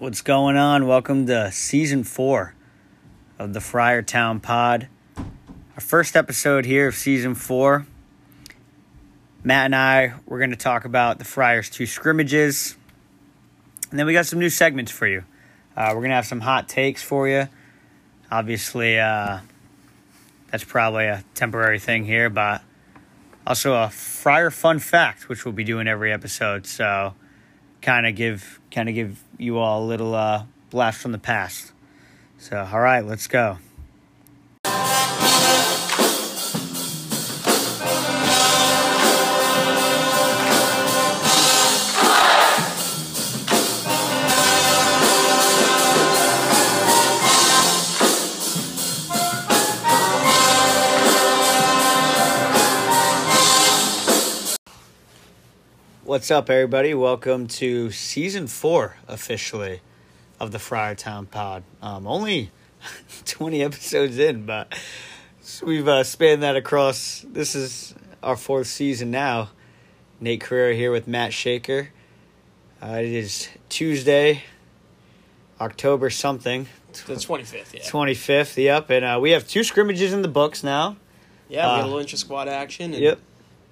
What's going on? Welcome to season four of the Friartown Pod. Our first episode here of season four. Matt and I, we're going to talk about the Friars' two scrimmages. And then we got some new segments for you. Uh, we're going to have some hot takes for you. Obviously, uh, that's probably a temporary thing here, but also a Friar fun fact, which we'll be doing every episode. So, kind of give kind of give you all a little uh, blast from the past. So, all right, let's go. What's up, everybody? Welcome to season four officially of the Friartown Pod. Um, only 20 episodes in, but we've uh, spanned that across. This is our fourth season now. Nate Carrera here with Matt Shaker. Uh, it is Tuesday, October something. The 25th, yeah. 25th, yep. And uh, we have two scrimmages in the books now. Yeah, we Uh, got a little intra squad action and Yep.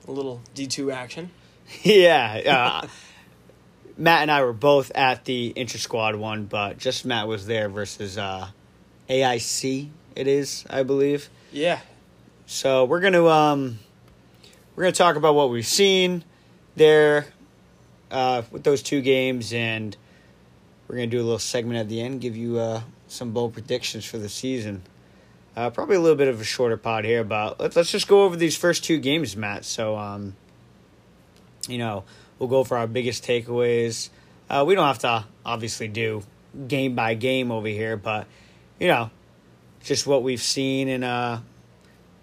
a little D2 action. Yeah. Uh, Matt and I were both at the inter squad one, but just Matt was there versus uh, AIC. It is, I believe. Yeah. So we're gonna um, we're gonna talk about what we've seen there uh, with those two games, and we're gonna do a little segment at the end, give you uh, some bold predictions for the season. Uh, probably a little bit of a shorter pod here, but let's let's just go over these first two games, Matt. So um, you know, we'll go for our biggest takeaways. Uh, we don't have to obviously do game by game over here, but you know, just what we've seen and uh,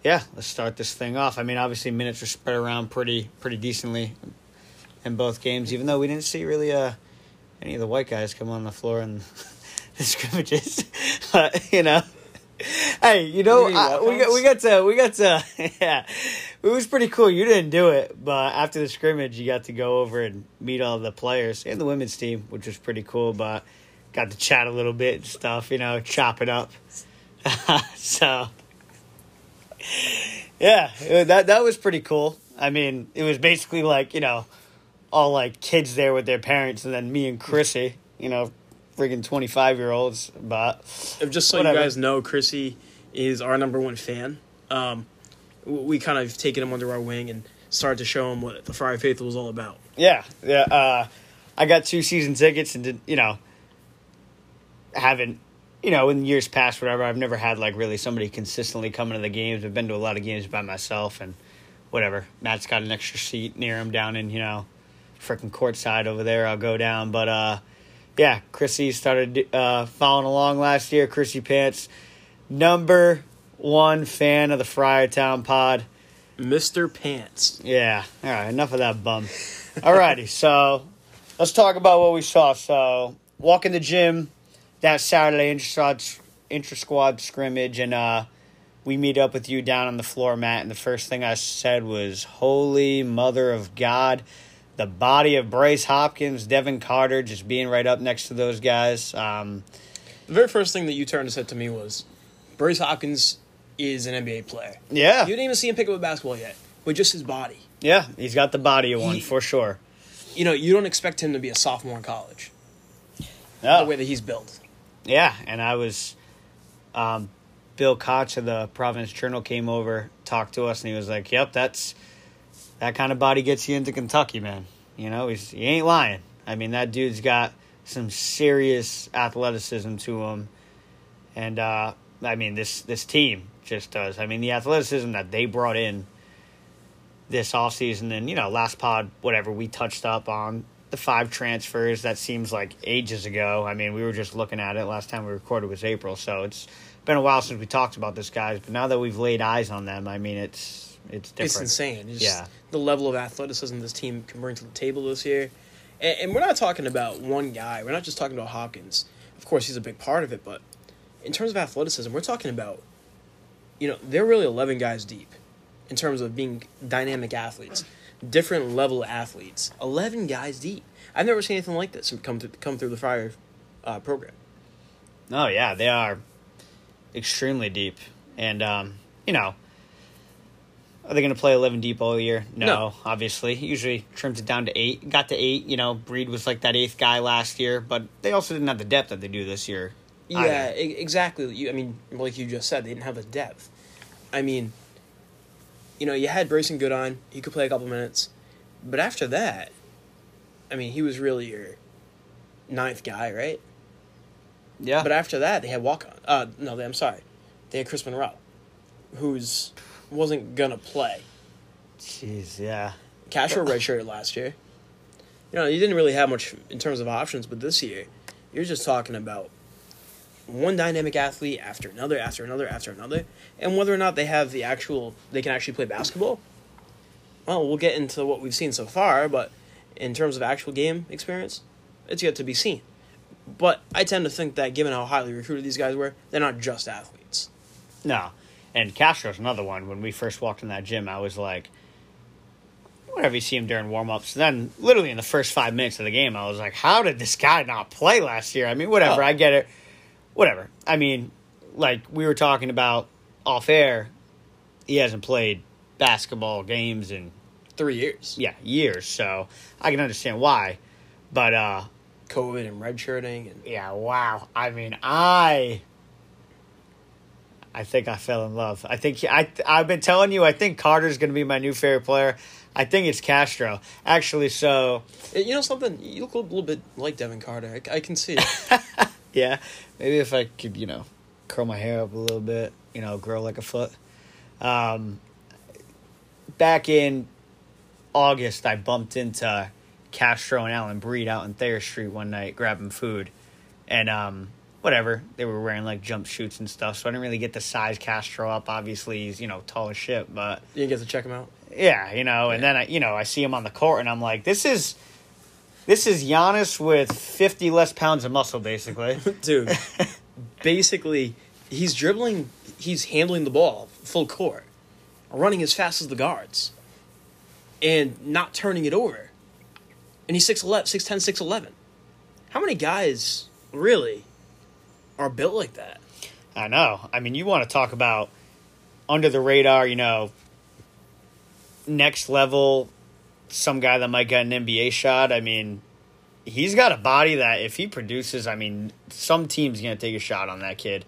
yeah, let's start this thing off. I mean, obviously minutes were spread around pretty pretty decently in both games, even though we didn't see really uh, any of the white guys come on the floor in the scrimmages. but you know, hey, you know, uh, we got we got to we got to yeah, it was pretty cool. You didn't do it, but after the scrimmage, you got to go over and meet all the players and the women's team, which was pretty cool. But got to chat a little bit and stuff, you know, chop it up. so yeah, it- that that was pretty cool. I mean, it was basically like you know, all like kids there with their parents, and then me and Chrissy, you know, friggin' twenty five year olds. But Just so Whatever. you guys know, Chrissy is our number one fan. Um, we kind of taken him under our wing and started to show him what the Friar Faithful was all about. yeah, yeah, uh, I got two season tickets, and did you know, haven't. You know, in years past, whatever, I've never had like really somebody consistently coming to the games. I've been to a lot of games by myself, and whatever. Matt's got an extra seat near him down in you know, freaking courtside over there. I'll go down, but uh, yeah, Chrissy started uh, following along last year. Chrissy Pants, number one fan of the Friartown Pod. Mr. Pants. Yeah, all right, enough of that bum. Alrighty, so let's talk about what we saw. So, walk in the gym that Saturday inter squad inter squad scrimmage, and uh, we meet up with you down on the floor, Matt. And the first thing I said was, "Holy Mother of God!" The body of Bryce Hopkins, Devin Carter, just being right up next to those guys. Um, The very first thing that you turned and said to me was, Bryce Hopkins is an NBA player. yeah, You didn't even see him pick up a basketball yet, with just his body. yeah, he's got the body of one He- for sure. You know, you don't expect him to be a sophomore in college, No. the way that he's built. Yeah, and I was, um, Bill Koch of the Providence Journal came over, talked to us, and he was like, "Yep, that's that kind of body gets you into Kentucky, man. You know, he's he ain't lying. I mean, that dude's got some serious athleticism to him, and uh, I mean, this this team just does. I mean, the athleticism that they brought in this offseason and you know last pod whatever we touched up on the five transfers that seems like ages ago i mean we were just looking at it last time we recorded was april so it's been a while since we talked about this guys but now that we've laid eyes on them i mean it's it's different It's insane. It's Yeah. the level of athleticism this team can bring to the table this year. And, and we're not talking about one guy. We're not just talking about Hopkins. Of course, he's a big part of it, but in terms of athleticism, we're talking about, you know, they're really 11 guys deep in terms of being dynamic athletes, different level athletes. 11 guys deep. I've never seen anything like this come through, come through the Friar uh, program. Oh yeah, they are extremely deep, and um, you know, are they going to play eleven deep all year? No, No. obviously. Usually trims it down to eight. Got to eight. You know, Breed was like that eighth guy last year, but they also didn't have the depth that they do this year. Yeah, exactly. You, I mean, like you just said, they didn't have the depth. I mean, you know, you had Brycen Goodine. He could play a couple minutes, but after that, I mean, he was really your ninth guy, right? yeah. But after that, they had walk on. Uh, no, they, I'm sorry, they had Chris Monroe, who's wasn't gonna play. Jeez, yeah. Cash Castro redshirted last year. You know, you didn't really have much in terms of options, but this year, you're just talking about one dynamic athlete after another, after another, after another, and whether or not they have the actual, they can actually play basketball. Well, we'll get into what we've seen so far, but in terms of actual game experience, it's yet to be seen. But I tend to think that given how highly recruited these guys were, they're not just athletes. No. And Castro's another one. When we first walked in that gym, I was like, whenever you see him during warm ups, then literally in the first five minutes of the game, I was like, how did this guy not play last year? I mean, whatever, Oh. I get it. Whatever. I mean, like we were talking about off air, he hasn't played basketball games in, Three years. yeah, years. So I can understand why. But, uh, COVID and redshirting and yeah, wow. I mean, I I think I fell in love. I think I I've been telling you I think Carter's going to be my new favorite player. I think it's Castro. Actually, so You know something? You look a little bit like Devin Carter. I, I can see it. yeah, maybe if I could, you know, curl my hair up a little bit, you know, grow like a foot. Um back in August, I bumped into Castro and Alyn Breed out in Thayer Street one night grabbing food. And um whatever, they were wearing like jump jumpsuits and stuff, so I didn't really get to size Castro up. Obviously, he's, you know, tall as shit, but you didn't get to check him out. yeah, you know, and then I, you know, I see him on the court, and I'm like, this is, this is Giannis with 50 less pounds of muscle, basically. Dude, basically, he's dribbling, he's handling the ball full court, running as fast as the guards, and not turning it over. And he's 6'11, 6'10, 6'11. How many guys really are built like that? I know. I mean, you want to talk about under the radar, you know, next level, some guy that might get an NBA shot. I mean, he's got a body that if he produces, I mean, some team's going to take a shot on that kid.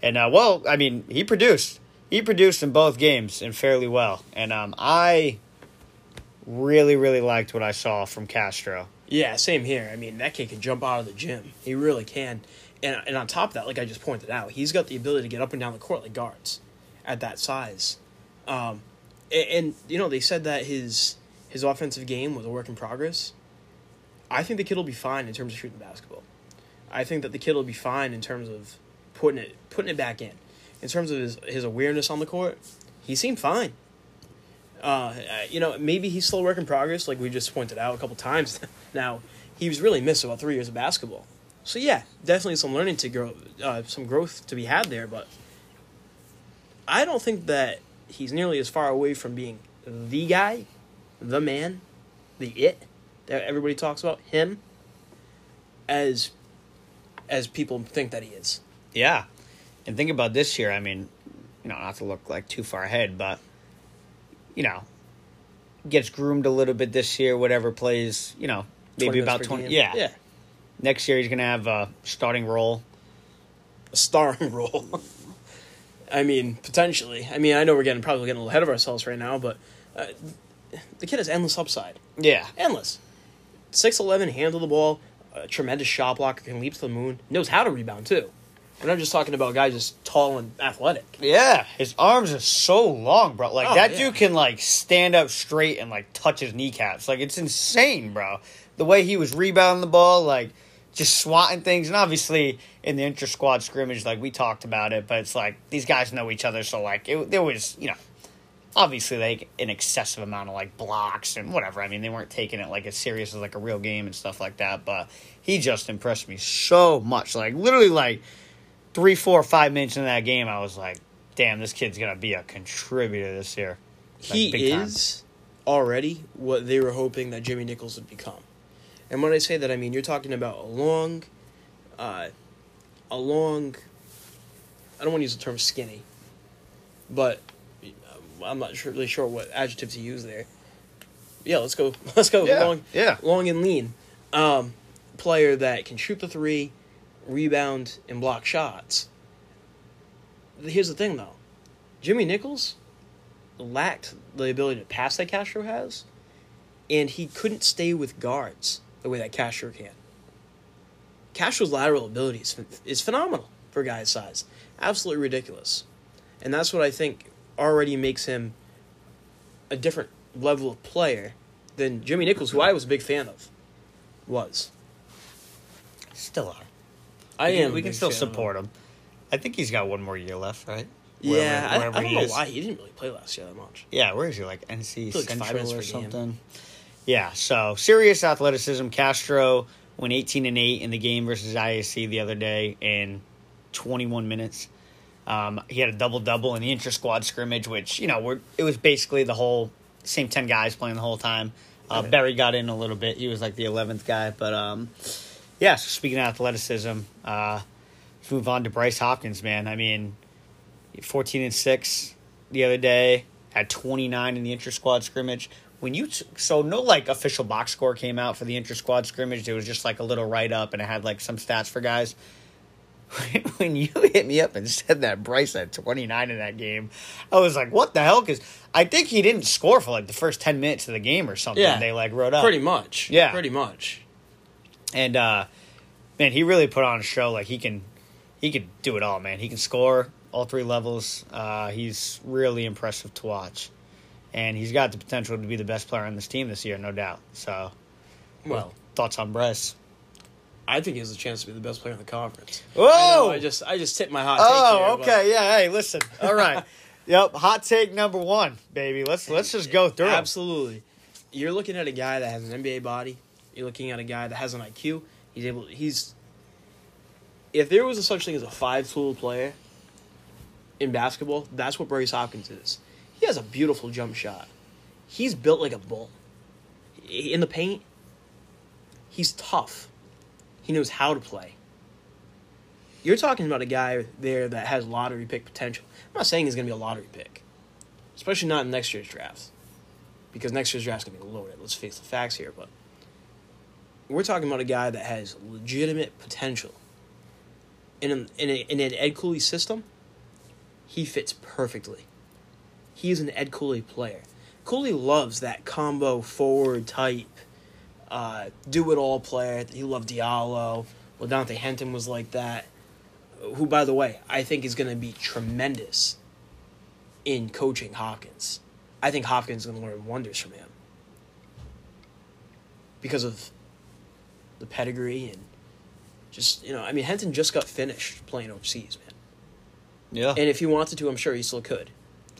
And, uh, well, I mean, he produced. He produced in both games and fairly well. And um, I really, really liked what I saw from Castro. Yeah, same here. I mean, that kid can jump out of the gym. He really can. And, and on top of that, like I just pointed out, he's got the ability to get up and down the court like guards at that size. Um, and, and you know, they said that his his offensive game was a work in progress. I think the kid will be fine in terms of shooting the basketball. I think that the kid will be fine in terms of putting it putting it back in. In terms of his, his awareness on the court, he seemed fine. Uh, you know, maybe he's still a work in progress, like we just pointed out a couple times. now, he was really missed about three years of basketball. So yeah, definitely some learning to grow, uh, some growth to be had there. But I don't think that he's nearly as far away from being the guy, the man, the it that everybody talks about him as as people think that he is. Yeah. And think about this year. I mean, you know, not to look like too far ahead, but, you know, gets groomed a little bit this year, whatever plays, you know, maybe about 20. game. Yeah. yeah, Next year, he's going to have a starting role. a starring role. I mean, potentially. I mean, I know we're getting probably getting a little ahead of ourselves right now, but uh, the kid has endless upside. Yeah. Endless. 6'11", handle the ball, a tremendous shot blocker, can leap to the moon, knows how to rebound too. We're not just talking about guys just tall and athletic. Yeah. His arms are so long, bro. Like, Oh, that yeah. dude can, like, stand up straight and, like, touch his kneecaps. Like, it's insane, bro. The way he was rebounding the ball, like, just swatting things. And obviously, in the inter squad scrimmage, like, we talked about it, but it's like, these guys know each other. So, like, it, there was, you know, obviously, like, an excessive amount of, like, blocks and whatever. I mean, they weren't taking it, like, as serious as, like, a real game and stuff like that. But he just impressed me so much. Like, literally, like, three, four, five minutes in that game, I was like, damn, this kid's going to be a contributor this year. Like, he big time. is already what they were hoping that Jimmy Nichols would become. And when I say that, I mean you're talking about a long, uh, long. I don't want to use the term skinny, but I'm not sure, really sure what adjective to use there. Yeah, let's go. Let's go Yeah, long. yeah. long and lean. Um, player that can shoot the three, rebound, and block shots. Here's the thing, though. Jimmy Nichols lacked the ability to pass that Castro has, and he couldn't stay with guards the way that Castro can. Castro's lateral ability is, is phenomenal for a guy his size. Absolutely ridiculous. And that's what I think already makes him a different level of player than Jimmy Nichols, who I was a big fan of, was. Still are. I we can, am. a We can still support him. I think he's got one more year left, right? Yeah, Wherever- I, I don't know is. why he didn't really play last year that much. Yeah, where is he? Like NC Like Central or per game. something. Yeah, so serious athleticism. Castro went 18 and 8 in the game versus IAC the other day in 21 minutes. Um, he had a double double in the inter squad scrimmage, which you know we're, it was basically the whole same 10 guys playing the whole time. Uh. Barry got in a little bit; he was like the 11th guy. But um, yeah, so speaking of athleticism, uh, let's move on to Bryce Hopkins. Man, I mean, 14 and 6 the other day, had 29 in the inter squad scrimmage. When you t- so no like official box score came out for the inter squad scrimmage, it was just like a little write up and it had like some stats for guys. when you hit me up and said that Bryce had 29 in that game, I was like, what the hell? Because I think he didn't score for like the first 10 minutes of the game or something. Yeah. They like wrote up. Pretty much. Yeah. Pretty much. And uh man, he really put on a show. Like he can he can do it all, man. He can score all three levels. Uh he's really impressive to watch. And he's got the potential to be the best player on this team this year, no doubt. So Well, thoughts on Bryce? I think he has a chance to be the best player in the conference. Whoa! I, know, I just I just tipped my hot take Oh, here, but okay, yeah. Hey, listen. All right. yep. Hot take number one, baby. Let's let's just go through. 'em. Absolutely. You're looking at a guy that has an NBA body. You're looking at a guy that has an IQ. He's able. He's. If there was a such thing as a five tool player in basketball, that's what Bryce Hopkins is. He has a beautiful jump shot. He's built like a bull. In the paint, he's tough. He knows how to play. You're talking about a guy there that has lottery pick potential. I'm not saying he's going to be a lottery pick, especially not in next year's draft, because next year's draft's going to be loaded. Let's face the facts here, but we're talking about a guy that has legitimate potential. In an, in, a, in an Ed Cooley system, he fits perfectly. He is an Ed Cooley player. Cooley loves that combo forward type, uh, do it all player. He loved Diallo. Well, Dante Henton was like that. Who, by the way, I think is going to be tremendous in coaching Hopkins. I think Hopkins is going to learn wonders from him because of the pedigree and just you know. I mean, Henton just got finished playing overseas, man. Yeah. And if he wanted to, I'm sure he still could.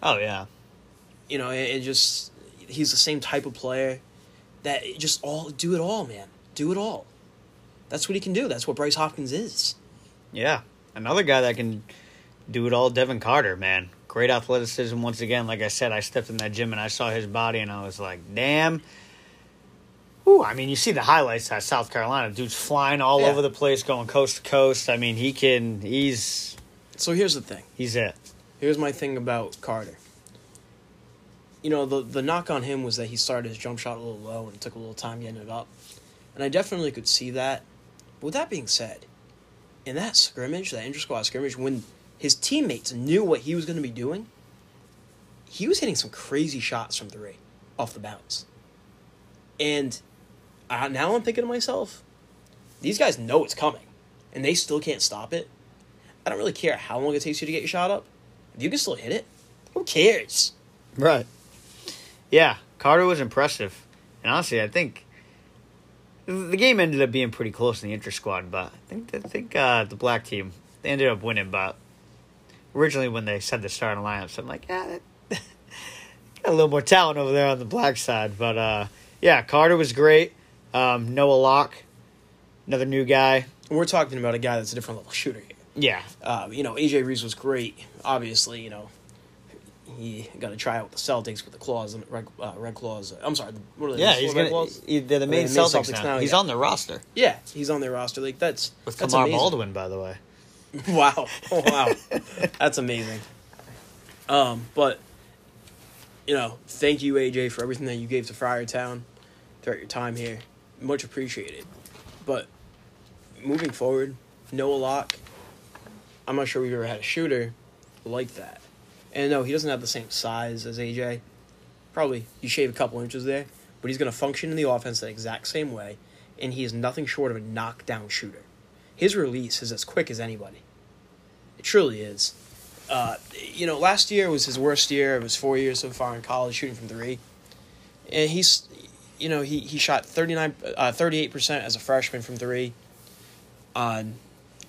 oh yeah. You know, and, and just he's the same type of player that just all do it all, man. Do it all. That's what he can do. That's what Bryce Hopkins is. Yeah. Another guy that can do it all, Devin Carter, man. Great athleticism once again. Like I said, I stepped in that gym and I saw his body and I was like, damn. Ooh, I mean, you see the highlights at South Carolina. Dude's flying all Yeah. over the place, going coast to coast. I mean, he can. He's So here's the thing. he's it. Here's my thing about Carter. You know, the the knock on him was that he started his jump shot a little low and took a little time getting it up. And I definitely could see that. But with that being said, in that scrimmage, that inter squad scrimmage, when his teammates knew what he was going to be doing, he was hitting some crazy shots from three off the bounce. And uh, now I'm thinking to myself, these guys know it's coming, and they still can't stop it. I don't really care how long it takes you to get your shot up. If you can still hit it, who cares? Right. Yeah, Carter was impressive, and honestly, I think the game ended up being pretty close in the inter squad. But I think I think uh, the black team they ended up winning. But originally, when they said the starting lineups, I'm like, yeah, that, got a little more talent over there on the black side. But uh, yeah, Carter was great. Um, Noah Locke, another new guy. We're talking about a guy that's a different level shooter here. Yeah, Uh, you know, AJ Reeves was great. Obviously, you know, he got to try out with the Celtics with the claws and red, uh, red claws. I'm sorry, the, what are they? Yeah, he's gonna. claws? he- They're the main the main Celtics, Celtics now. now, He's yeah. on the roster Yeah, he's on their roster. Like that's with that's Kamar amazing. Baldwin, by the way. Wow, oh, wow, that's amazing. Um, but you know, thank you AJ for everything that you gave to Friartown throughout your time here. Much appreciated. But moving forward, Noah Locke, I'm not sure we've ever had a shooter like that. And no, he doesn't have the same size as AJ. Probably you shave a couple inches there, but he's going to function in the offense the exact same way, and he is nothing short of a knockdown shooter. His release is as quick as anybody. It truly is. Uh, you know, last year was his worst year of his four years so far in college shooting from three. And he's, you know, he, he shot 39, uh, 38% as a freshman from three on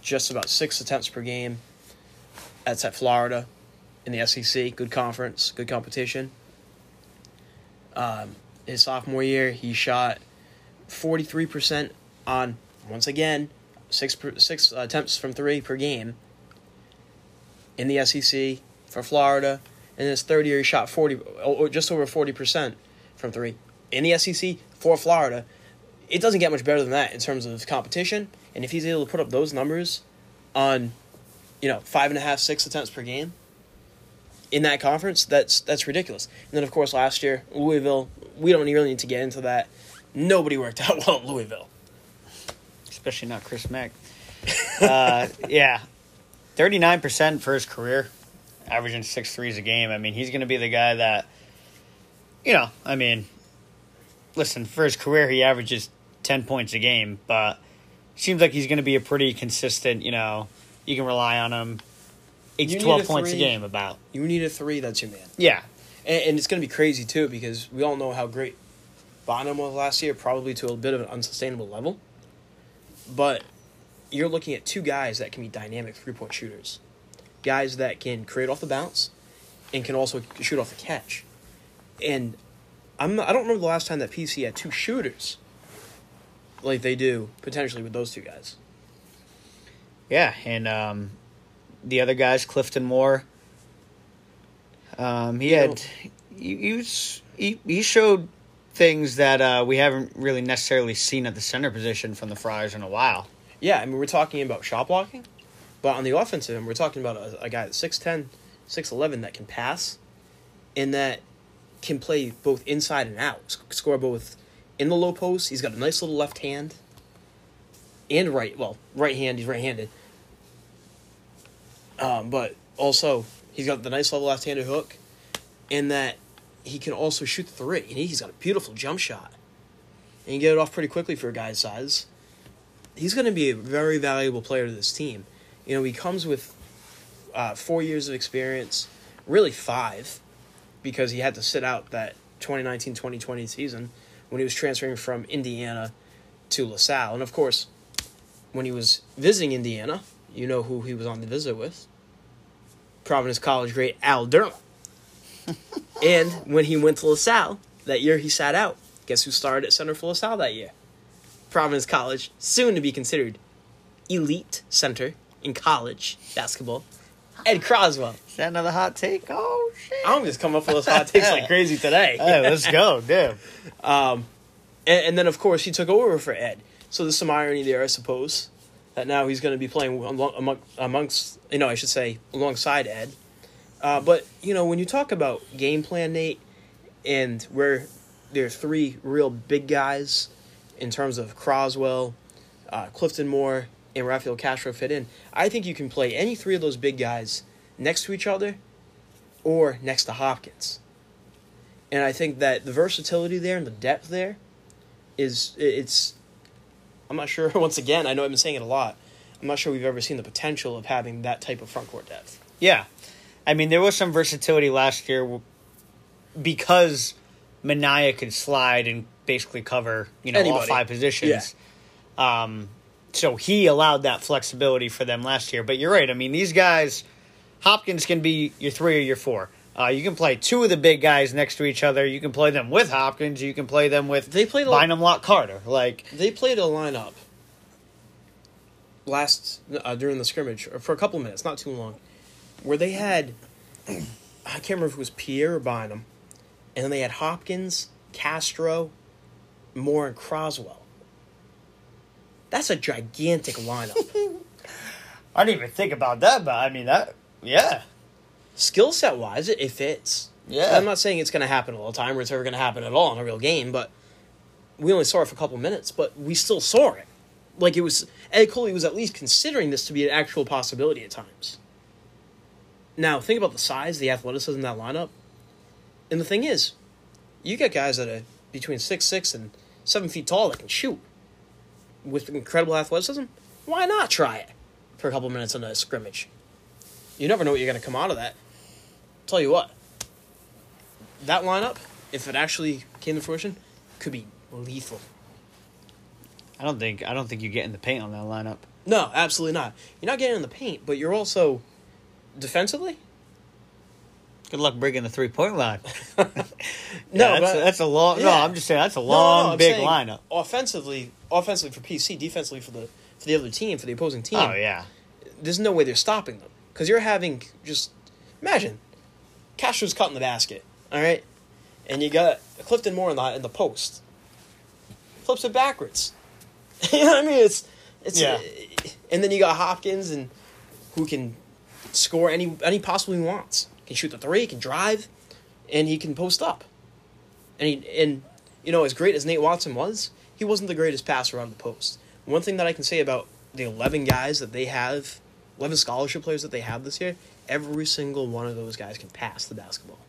just about six attempts per game. That's at Florida in the SEC. Good conference, good competition. Um, his sophomore year, he shot 43% on, once again, six, per, six attempts from three per game in the SEC for Florida. In his third year, he shot 40, or just over 40% from three. In the SEC for Florida, it doesn't get much better than that in terms of competition. And if he's able to put up those numbers on, you know, five and a half, six attempts per game in that conference, that's that's ridiculous. And then, of course, last year, Louisville, we don't really need to get into that. Nobody worked out well at Louisville. especially not Chris Mack. uh, yeah, thirty nine percent for his career, averaging six threes a game. I mean, he's going to be the guy that, you know, I mean, listen, for his career, he averages ten points a game, but seems like he's going to be a pretty consistent. You know, you can rely on him. Eight You to twelve a points a game, about. You need a three, that's your man. Yeah, And, and it's going to be crazy too because we all know how great Bynum was last year, probably to a bit of an unsustainable level. But you're looking at two guys that can be dynamic three point shooters, guys that can create off the bounce and can also shoot off the catch. And I'm not, I don't remember the last time that PC had two shooters like they do potentially with those two guys. Yeah, and um, the other guys, Clifton Moore. Um, he You had he, he was he, he showed things that uh, we haven't really necessarily seen at the center position from the Friars in a while. Yeah, I mean, we're talking about shot blocking, but on the offensive end, we're talking about a, a guy that's 6'10, 6'11 that can pass and that can play both inside and out, sc- score both in the low post. He's got a nice little left hand and right, well, right hand, he's right handed. Um, but also, he's got the nice level left handed hook and that he can also shoot the three. And he's got a beautiful jump shot. And can get it off pretty quickly for a guy's size he's going to be a very valuable player to this team. You know, he comes with uh, four years of experience, really five, because he had to sit out that 2019 2020 season when he was transferring from Indiana to LaSalle. And of course, when he was visiting Indiana, you know who he was on the visit with Providence College great Al Durham. and when he went to LaSalle, that year he sat out. Guess who started at center for LaSalle that year? Providence College, soon to be considered elite center in college basketball, Ed Croswell. Is that another hot take? Oh shit! I'm just coming up with those hot takes like crazy today. Hey, let's go, dude. Um, and, and then of course he took over for Ed. So there's some irony there, I suppose, that now he's going to be playing among, among, amongst, you know, I should say alongside Ed. Uh, but you know, when you talk about game plan, Nate, and where there are three real big guys in terms of Croswell, uh, Clifton Moore, and Rafael Castro fit in, I think you can play any three of those big guys next to each other or next to Hopkins. And I think that the versatility there and the depth there is it's I'm not sure once again, I know I've been saying it a lot. I'm not sure we've ever seen the potential of having that type of front court depth. Yeah, I mean there was some versatility last year because Minaya could slide and basically cover you know all five positions. Um, so he allowed that flexibility for them last year. But you're right. I mean these guys, Hopkins can be your three or your four. Uh, you can play two of the big guys next to each other. You can play them with Hopkins. You can play them with They played a lot- Bynum Locke Carter. Like They played a lineup last uh, during the scrimmage or for a couple minutes, not too long, where they had I can't remember if it was Pierre or Bynum, and then they had Hopkins, Castro, Moore, and Croswell. That's a gigantic lineup. I didn't even think about that, but I mean that. Yeah. Skill set wise, it, it fits. Yeah. I'm not saying it's going to happen all the time or it's ever going to happen at all in a real game, but we only saw it for a couple minutes, but we still saw it. Like it was, Ed Cooley was at least considering this to be an actual possibility at times. Now, think about the size, the athleticism in that lineup. And the thing is, you get guys that are between six six and seven feet tall that can shoot with incredible athleticism. Why not try it for a couple minutes in a scrimmage? You never know what you're going to come out of that. Tell you what, that lineup, if it actually came to fruition, could be lethal. I don't think I don't think you get in the paint on that lineup. No, absolutely not. You're not getting in the paint, but you're also defensively. Good luck breaking the three point line. No, Yeah, that's, but- that's a long. No, I'm just saying that's a No, no, long, no, I'm big lineup. Offensively, offensively for PC, defensively for the for the other team, for the opposing team. Oh yeah, There's no way they're stopping them because you're having just imagine Castro's cutting the basket, all right, and you got Clifton Moore in the in the post, flips it backwards. you know what I mean? It's it's Yeah. Uh, and then you got Hopkins and who can score any any possible he wants. Can shoot the three, can drive, and he can post up. And he, and you know, as great as Nate Watson was, he wasn't the greatest passer on the post. One thing that I can say about the eleven guys that they have, eleven scholarship players that they have this year, every single one of those guys can pass the basketball.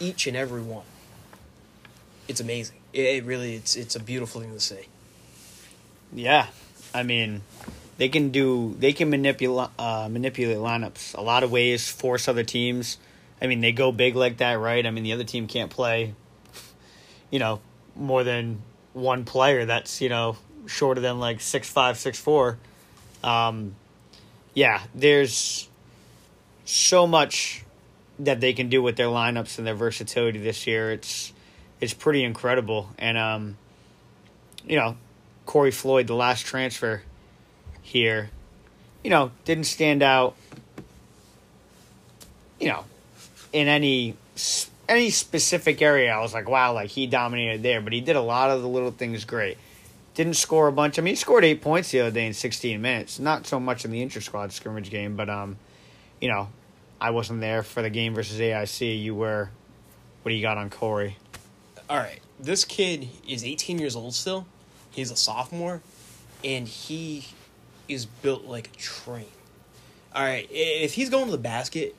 Each and every one. It's amazing. It, it really it's it's a beautiful thing to see. yeah. I mean, they can do. They can manipulate uh, manipulate lineups a lot of ways. Force other teams. I mean, they go big like that, right? I mean, the other team can't play. You know, more than one player. That's you know shorter than like six five, six four. Um, yeah, there's so much that they can do with their lineups and their versatility this year. It's it's pretty incredible. And um, you know, Corey Floyd, the last transfer here, you know, didn't stand out. You know, in any any specific area, I was like, wow, like he dominated there. But he did a lot of the little things great. Didn't score a bunch. I mean, he scored eight points the other day in 16 minutes. Not so much in the inter squad scrimmage game, but um, you know, I wasn't there for the game versus AIC. You were. What do you got on Corey? All right, this kid is 18 years old still. He's a sophomore, and he is built like a train. All right, if he's going to the basket,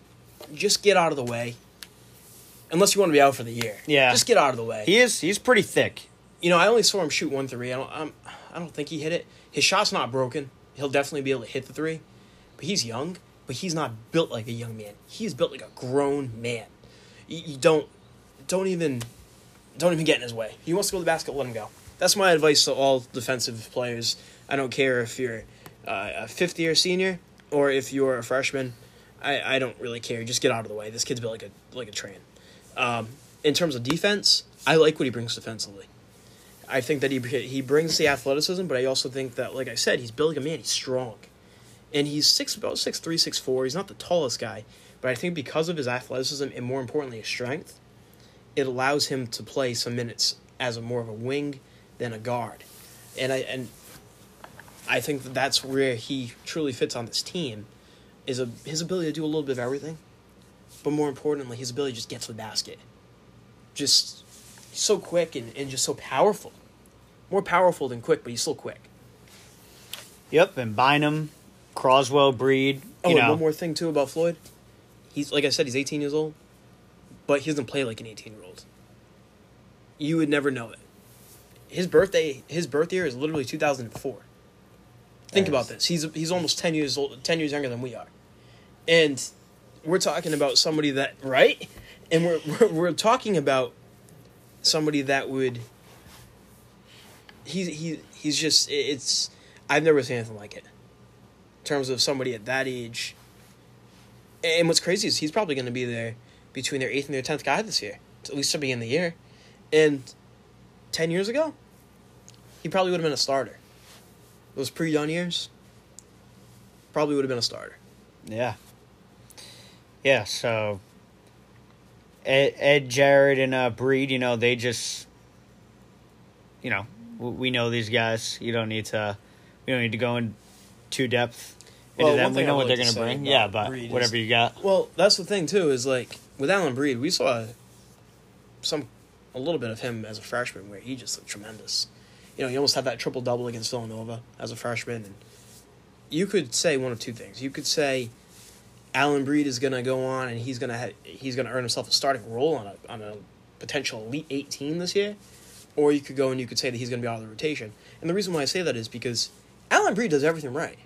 just get out of the way. Unless you want to be out for the year, Yeah. just get out of the way. He is. He's pretty thick. you know, I only saw him shoot one three. I don't, I'm, I don't think he hit it. His shot's not broken. He'll definitely be able to hit the three, but he's young. But he's not built like a young man. He's built like a grown man. You, don't, don't even, don't even get in his way. He wants to go to the basket. Let him go. That's my advice to all defensive players. I don't care if you're uh, a fifth year senior or if you're a freshman. I, I don't really care. Just get out of the way. This kid's built like a like a train. Um, in terms of defense, I like what he brings defensively. I think that he he brings the athleticism, but I also think that, like I said, he's built like a man. He's strong, and he's six about six three, six four. He's not the tallest guy, but I think because of his athleticism and more importantly his strength, it allows him to play some minutes as a more of a wing than a guard, and I and I think that that's where he truly fits on this team, is a his ability to do a little bit of everything, but more importantly his ability to just get to the basket, just so quick and, and just so powerful. More powerful than quick, but he's still quick. Yep, and Bynum, Croswell, Breed. Oh, and know, one more thing too about Floyd. He's like I said, he's 18 years old, but he doesn't play like an 18 year old. You would never know it. His birthday, his birth year is literally 2004. Think That about this. He's he's almost 10 years old, 10 years younger than we are, and we're talking about somebody that right, and we're we're, we're talking about somebody that would. He's he he's just it's I've never seen anything like it terms of somebody at that age. And what's crazy is he's probably going to be there between their eighth and their tenth guy this year, at least to begin the year. And ten years ago, he probably would have been a starter. Those pre-young years, probably would have been a starter. yeah, yeah. So Ed, Ed Jared, and uh, Breed. You know, they just, you know, we know these guys. You don't need to, we don't need to go in too depth Well, them. We know what they're going to bring. Yeah, but Breed whatever is- you got. Well, that's the thing too. Is like with Alyn Breed, we saw some a little bit of him as a freshman where he just looked tremendous. You know, he almost had that triple double against Villanova as a freshman, and you could say one of two things. You could say Alyn Breed is going to go on and he's going to ha- he's going to earn himself a starting role on a on a potential elite eight team this year, or you could go and you could say that he's going to be out of the rotation. And the reason why I say that is because Alyn Breed does everything right.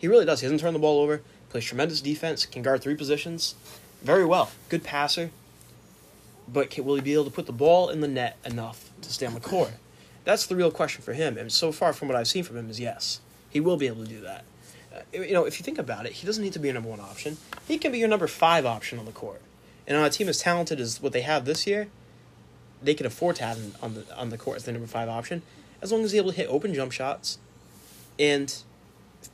He really does. He doesn't turn the ball over. Plays tremendous defense. Can guard three positions, very well. Good passer. But can, will he be able to put the ball in the net enough to stay on the court? That's the real question for him. And so far, from what I've seen from him, is yes, he will be able to do that. Uh, you know, if you think about it, he doesn't need to be your number one option. He can be your number five option on the court. And on a team as talented as what they have this year, they can afford to have him on the on the court as the number five option, as long as he's able to hit open jump shots, and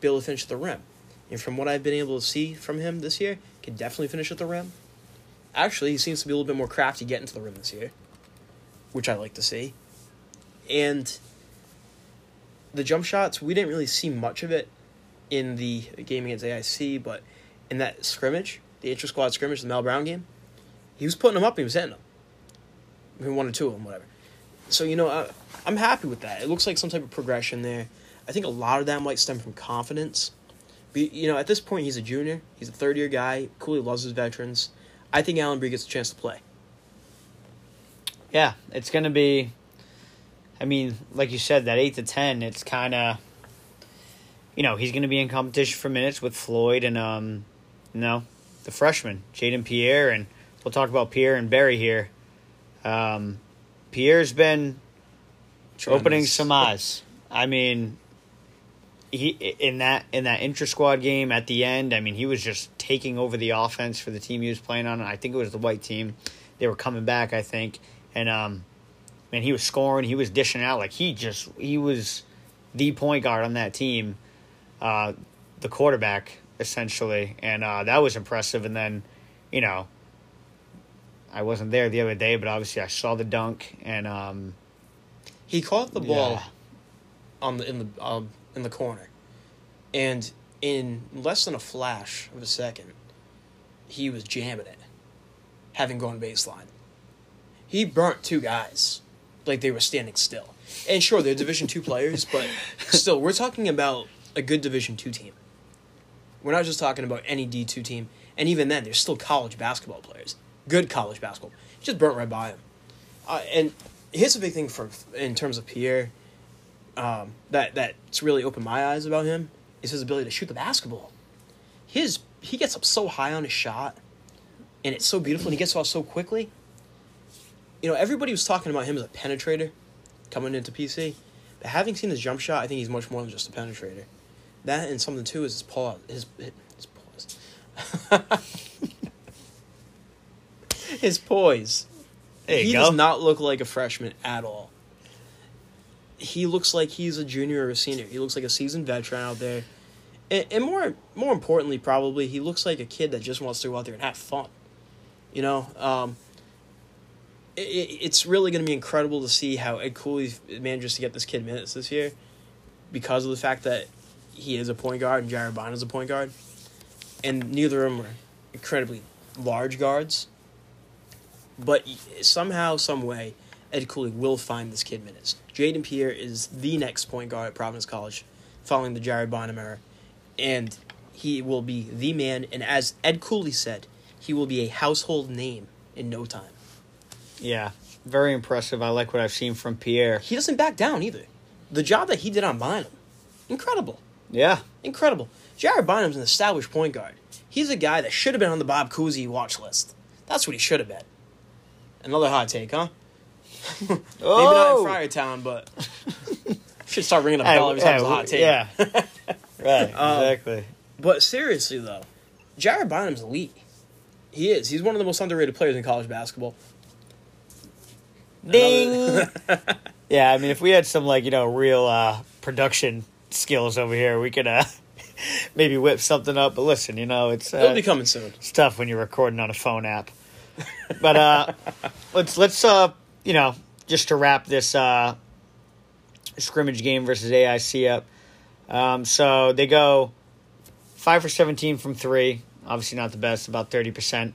be able to finish at the rim. And from what I've been able to see from him this year, can definitely finish at the rim. Actually, he seems to be a little bit more crafty getting to the rim this year, which I like to see. And the jump shots, we didn't really see much of it in the game against AIC, but in that scrimmage, the intra squad scrimmage, the Mel Brown game, he was putting them up he was hitting them. I mean, one or two of them, whatever. So, you know, I, I'm happy with that. It looks like some type of progression there. I think a lot of that might stem from confidence. But, you know, at this point, he's a junior. He's a third year guy. Cooley loves his veterans. I think Allen Bree gets a chance to play. Yeah, it's going to be. I mean, like you said, that eight to ten, it's kind of. You know, he's going to be in competition for minutes with Floyd and um, you know, the freshman Jayden Pierre, and we'll talk about Pierre and Barry here. Um, Pierre's been opening some eyes. I mean, he in that in that intra squad game at the end. I mean, he was just taking over the offense for the team he was playing on. I think it was the white team. They were coming back, I think, and um, man, he was scoring. He was dishing out like he just he was the point guard on that team, uh, the quarterback essentially, and uh, that was impressive. And then, you know, I wasn't there the other day, but obviously I saw the dunk and um, He caught the ball Yeah. on the in the um, in the corner, and in less than a flash of a second, he was jamming it, having gone baseline. He burnt two guys, like they were standing still. And sure, they're Division two players, but still, we're talking about a good Division two team. We're not just talking about any D two team, and even then, they're still college basketball players, good college basketball. He just burnt right by him. Uh, and here's a big thing for in terms of Pierre, um, that that's really opened my eyes about him is his ability to shoot the basketball. His he gets up so high on his shot, and it's so beautiful, and he gets off so quickly. You know, everybody was talking about him as a penetrator coming into PC, but having seen his jump shot, I think he's much more than just a penetrator. That and something too is his pause. His his pause. his poise. He go. does not look like a freshman at all. He looks like he's a junior or a senior. He looks like a seasoned veteran out there. And, and more more importantly, probably, he looks like a kid that just wants to go out there and have fun. You know, um, it, it- it's really going to be incredible to see how Ed Cooley manages to get this kid minutes this year because of the fact that he is a point guard and Jared Bond is a point guard. And neither of them are incredibly large guards. But somehow, some way, Ed Cooley will find this kid minutes. Jayden Pierre is the next point guard at Providence College, following the Jared Bynum era, and he will be the man. And as Ed Cooley said, he will be a household name in no time. yeah, very impressive. I like what I've seen from Pierre. He doesn't back down either. The job that he did on Bynum, incredible, Yeah, incredible. Jared Bynum's an established point guard. He's a guy that should have been on the Bob Cousy watch list. That's what he should have been. Another hot take, huh? Maybe not Oh! in Friartown, but should start ringing a bell every time it's a hot take. Yeah, right, Um, exactly. But seriously though, Jared Bynum's elite. He is. He's one of the most underrated players in college basketball. Ding. yeah, I mean, if we had some like you know real uh, production skills over here, we could uh, maybe whip something up. But listen, you know, it's It'll uh, be coming soon. it's tough when you're recording on a phone app. But uh, let's let's uh, you know just to wrap this uh, scrimmage game versus AIC up. Um, so they go five for seventeen from three. Obviously not the best, about thirty percent,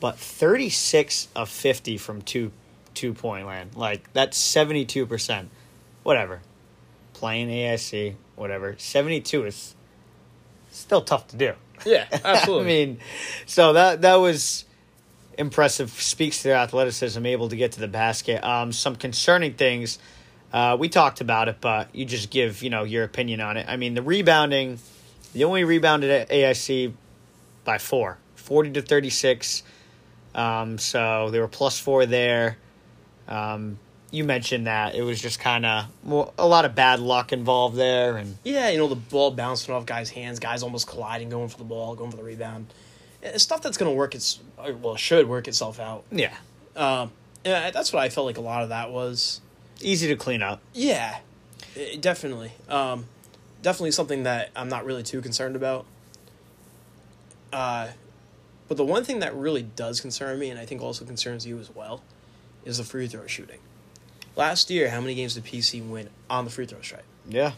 but thirty six of fifty from two two point land. Like that's seventy two percent. Whatever. Playing AIC, whatever. Seventy two is still tough to do. Yeah, absolutely. I mean, so that that was impressive. Speaks to their athleticism, able to get to the basket. Um, some concerning things. Uh, we talked about it, but you just give you know your opinion on it. I mean, the rebounding. The only rebounded at AIC by four, 40 to thirty six. Um, so they were plus four there. Um, you mentioned that it was just kind of a lot of bad luck involved there, and Yeah, you know, the ball bouncing off guys' hands, guys almost colliding, going for the ball, going for the rebound. Stuff that's going to work its well, should work itself out. yeah, Um, yeah, that's what I felt like a lot of that was. easy to clean up. Yeah, eh, definitely. Um, definitely something that I'm not really too concerned about. Uh, but the one thing that really does concern me, and I think also concerns you as well, is the free throw shooting. Last year, how many games did PC win on the free throw strike? Yeah,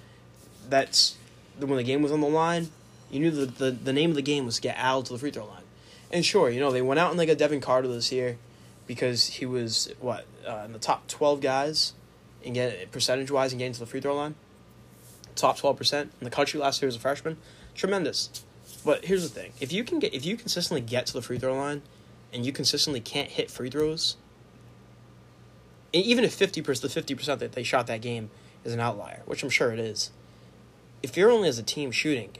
that's when the game was on the line, you knew the, the, the name of the game was get Al to the free throw line. And sure, you know, they went out and they got Devin Carter this year because he was, what, uh, in the top 12 guys and get percentage wise and getting to the free throw line. Top 12% in the country last year as a freshman. Tremendous. But here's the thing if you can get if you consistently get to the free throw line and you consistently can't hit free throws, even if 50% the 50% that they shot that game is an outlier, which I'm sure it is if you're only as a team shooting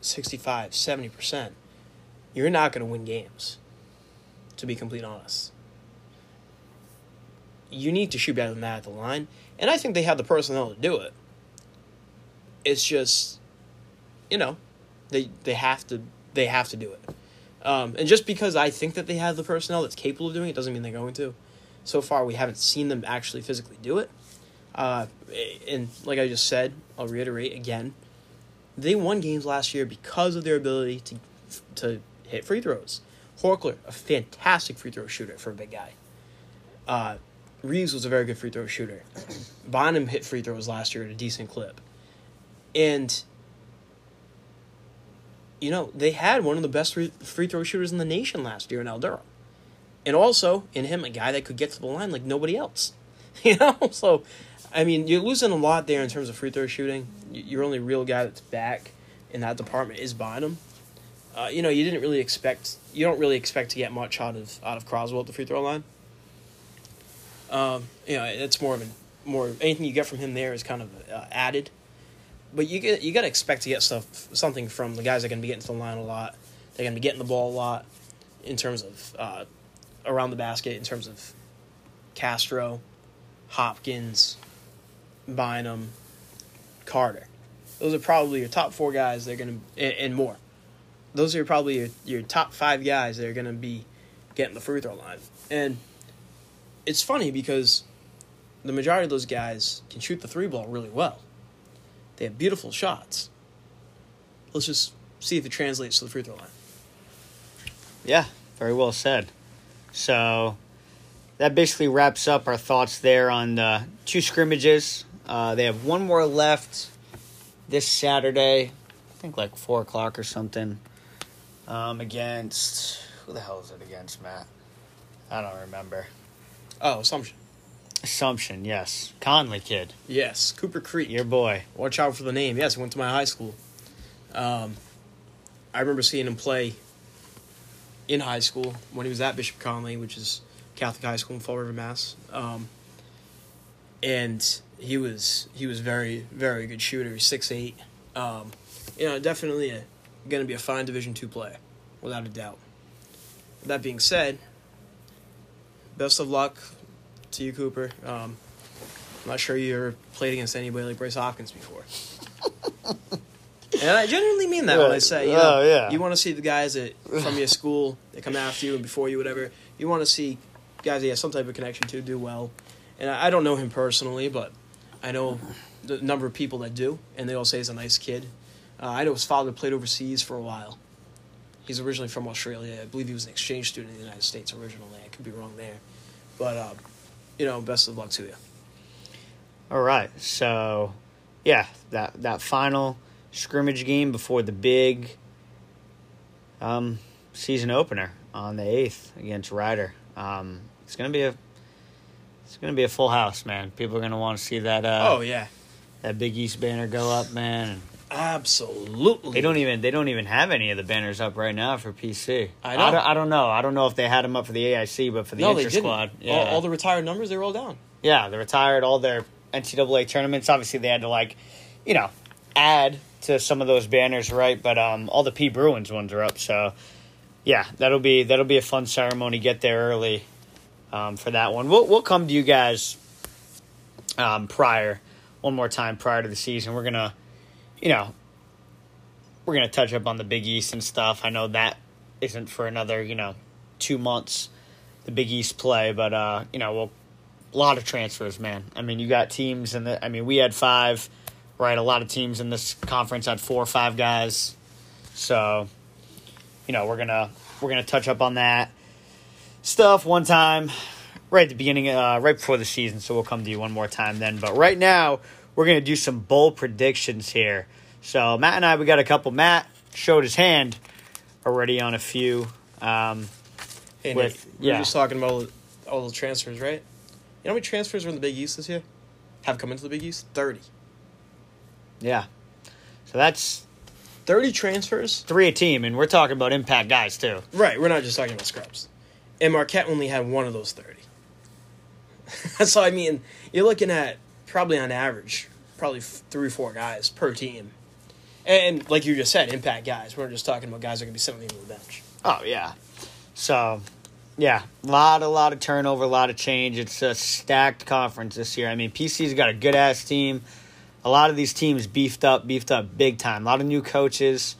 65 70% you're not going to win games to be complete honest. You need to shoot better than that at the line and i think they have the personnel to do it. It's just you know they they have to they have to do it. Um, and just because i think that they have the personnel that's capable of doing it doesn't mean they're going to. So far we haven't seen them actually physically do it. Uh, and like I just said, I'll reiterate again, they won games last year because of their ability to to hit free throws. Horchler, a fantastic free throw shooter for a big guy. Uh, Reeves was a very good free throw shooter. Bynum hit free throws last year at a decent clip. And, you know, they had one of the best free throw shooters in the nation last year in Al Durham. And also, in him, a guy that could get to the line like nobody else. You know? So, I mean, you're losing a lot there in terms of free throw shooting. Your only real guy that's back in that department is Bynum. Uh, you know, you didn't really expect you don't really expect to get much out of out of Croswell at the free throw line. Um, you know, it's more of a more anything you get from him there is kind of uh, added, but you get you got to expect to get stuff something from the guys that are going to be getting to the line a lot. They're going to be getting the ball a lot in terms of uh, around the basket in terms of Castro, Hopkins, Bynum, Carter. Those are probably your top four guys. They're gonna and, and more. Those are probably your, your top five guys that are gonna be getting the free throw line. And it's funny because the majority of those guys can shoot the three ball really well. They have beautiful shots. Let's just see if it translates to the free throw line. Yeah, very well said. So that basically wraps up our thoughts there on the two scrimmages. Uh, they have one more left this Saturday, I think like four o'clock or something. Um, against who the hell is it against, Matt? I don't remember. Oh, Assumption. Assumption, yes. Conley kid, Yes, Cooper Creek. your boy. Watch out for the name. Yes, he went to my high school. Um, I remember seeing him play in high school when he was at Bishop Connolly, which is Catholic high school in Fall River, Mass. Um, and he was he was very very good shooter. He's six eight. Um, you know, definitely going to be a fine Division two player, without a doubt. That being said, best of luck to you, Cooper. Um, I'm not sure you ever played against anybody like Bryce Hopkins before. and I genuinely mean that when I say, you know, Oh, yeah. you want to see the guys that from your school that come after you and before you, whatever. You want to see guys that you have some type of connection to do well. And I I don't know him personally, but I know the number of people that do, and they all say he's a nice kid. Uh, I know his father played overseas for a while. He's originally from Australia. I believe he was an exchange student in the United States originally. I could be wrong there, but um, you know, best of luck to you. All right, so yeah, that that final scrimmage game before the big um, season opener on the eighth against Rider. Um, it's gonna be a it's gonna be a full house, man. People are gonna want to see that. Uh, oh yeah, that Big East banner go up, man. Absolutely. They don't even they don't even have any of the banners up right now for PC. I know. I don't, I don't know. I don't know if they had them up for the AIC, but for the no, intra squad, yeah, All, all the retired numbers they're all down. yeah, they retired all their NCAA tournaments. Obviously, they had to like, you know, add to some of those banners, right? But um, all the P Bruins ones are up, so yeah, that'll be that'll be a fun ceremony. Get there early um, for that one. We'll we'll come to you guys um, prior one more time prior to the season. We're gonna, you know, we're gonna touch up on the Big East and stuff. I know that isn't for another you know two months the Big East play, but uh, you know we'll a lot of transfers, man. I mean, you got teams in the. I mean, we had five, right? A lot of teams in this conference had four or five guys. So, you know, we're gonna we're gonna touch up on that stuff one time, right at the beginning, uh, right before the season. So we'll come to you one more time then. But right now, we're gonna do some bold predictions here. So Matt and I, we got a couple. Matt showed his hand already on a few. Um, Hey, With- we yeah. were just talking about all the, all the transfers, right? You know how many transfers are in the Big East this year? Have come into the Big East? 30. yeah. So that's 30 transfers? three a team, and we're talking about impact guys too. Right, we're not just talking about scrubs. And Marquette only had one of those 30. so, I mean, you're looking at probably on average, probably three or four guys per team. And like you just said, impact guys. We're just talking about guys that are going to be sitting on the bench. Oh yeah. So, yeah, a lot a lot of turnover, a lot of change. It's a stacked conference this year. I mean, PC's got a good ass team. A lot of these teams beefed up, beefed up big time. A lot of new coaches.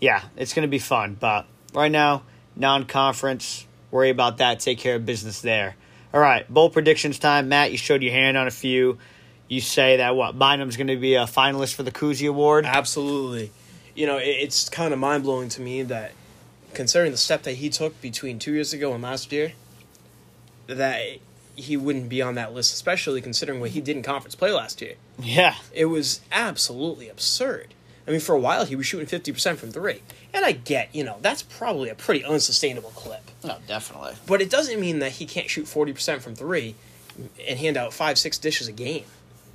Yeah, it's going to be fun. But right now, non-conference. Worry about that. Take care of business there. All right, bowl predictions time. Matt, you showed your hand on a few. You say that what Bynum's going to be a finalist for the Cousy Award. Absolutely. You know, it, it's kind of mind blowing to me that, considering the step that he took between two years ago and last year, that he wouldn't be on that list, especially considering what he did in conference play last year. Yeah, It was absolutely absurd. I mean, for a while, he was shooting 50% from three. And I get, you know, that's probably a pretty unsustainable clip. no, definitely. But it doesn't mean that he can't shoot 40% from three and hand out five, six dishes a game.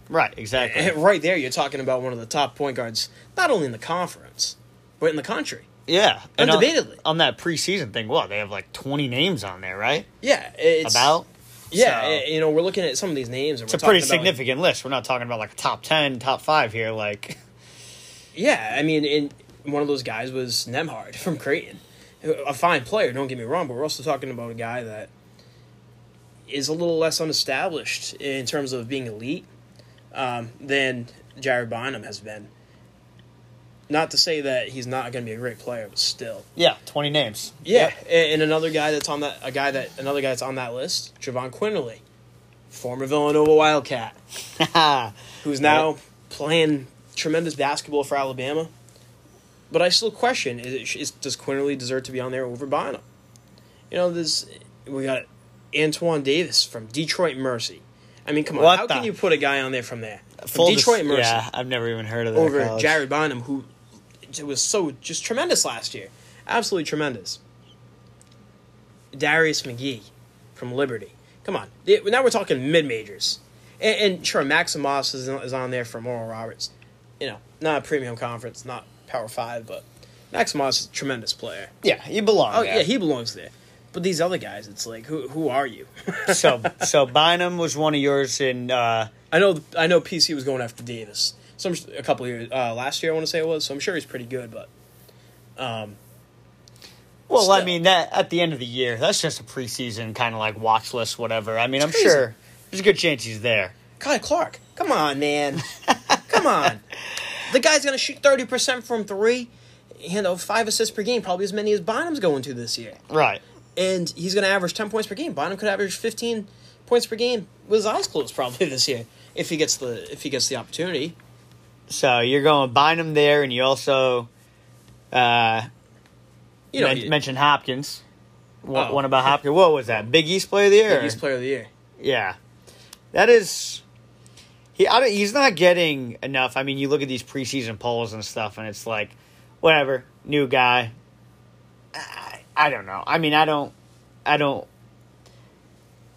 Right, exactly. And right there, you're talking about one of the top point guards, not only in the conference, but in the country. Yeah, and on- Undebatedly. on, that preseason thing. Well, they have like twenty names on there, right? Yeah, it's About Yeah, So- eh, you know, we're looking at some of these names, and it's we're a pretty talking about, like- significant list. We're not talking about like a top ten, top five here. Like, yeah, I mean, in, one of those guys was Nembhard from Creighton, a fine player. Don't get me wrong, but we're also talking about a guy that is a little less unestablished in terms of being elite um, than Jared Bynum has been. Not to say that he's not going to be a great player, but still. yeah, twenty names. Yeah, and and another guy that's on that a guy that another guy that's on that list, Jahvon Quinerly, former Villanova Wildcat, who's now playing tremendous basketball for Alabama. But I still question: is, it, is does Quinerly deserve to be on there over Bynum? You know, this we got Antoine Davis from Detroit Mercy. I mean, come on, What how the- can you put a guy on there from there from Full dis- Detroit Mercy Yeah, I've never even heard of that. over college. Jared Bynum, who was so just tremendous last year, absolutely tremendous. Darius McGhee from Liberty. Come on, now we're talking mid majors, and, and sure, Maximus is, is on there from Oral Roberts. You know, not a premium conference, not Power Five, but Maximus is a tremendous player. Yeah, he belongs. Oh there. yeah, he belongs there. But these other guys, it's like, who who are you? so so Bynum was one of yours and Uh, I know I know PC was going after Davis. Some a couple of years uh, last year I want to say it was. So I'm sure he's pretty good, but um, well, I mean that at the end of the year, that's just a preseason kind of like watch list, whatever. I mean, I'm crazy. sure there's a good chance he's there. Kyle Clark, come on, man, come on. The guy's gonna shoot thirty percent from three, you know, five assists per game, probably as many as Bynum's going to this year, Right. and he's gonna average ten points per game. Bynum could average fifteen points per game with his eyes closed, probably this year if he gets the if he gets the opportunity. So you're going Bynum there, and you also, uh, You know, Men- you- mentioned Hopkins. One, Oh. one about Hopkins. What was that? Big East Player of the Year. Big East Player of the Year. Yeah, that is. He he's not getting enough. I mean, you look at these preseason polls and stuff, and it's like, whatever, new guy. I, I don't know. I mean, I don't, I don't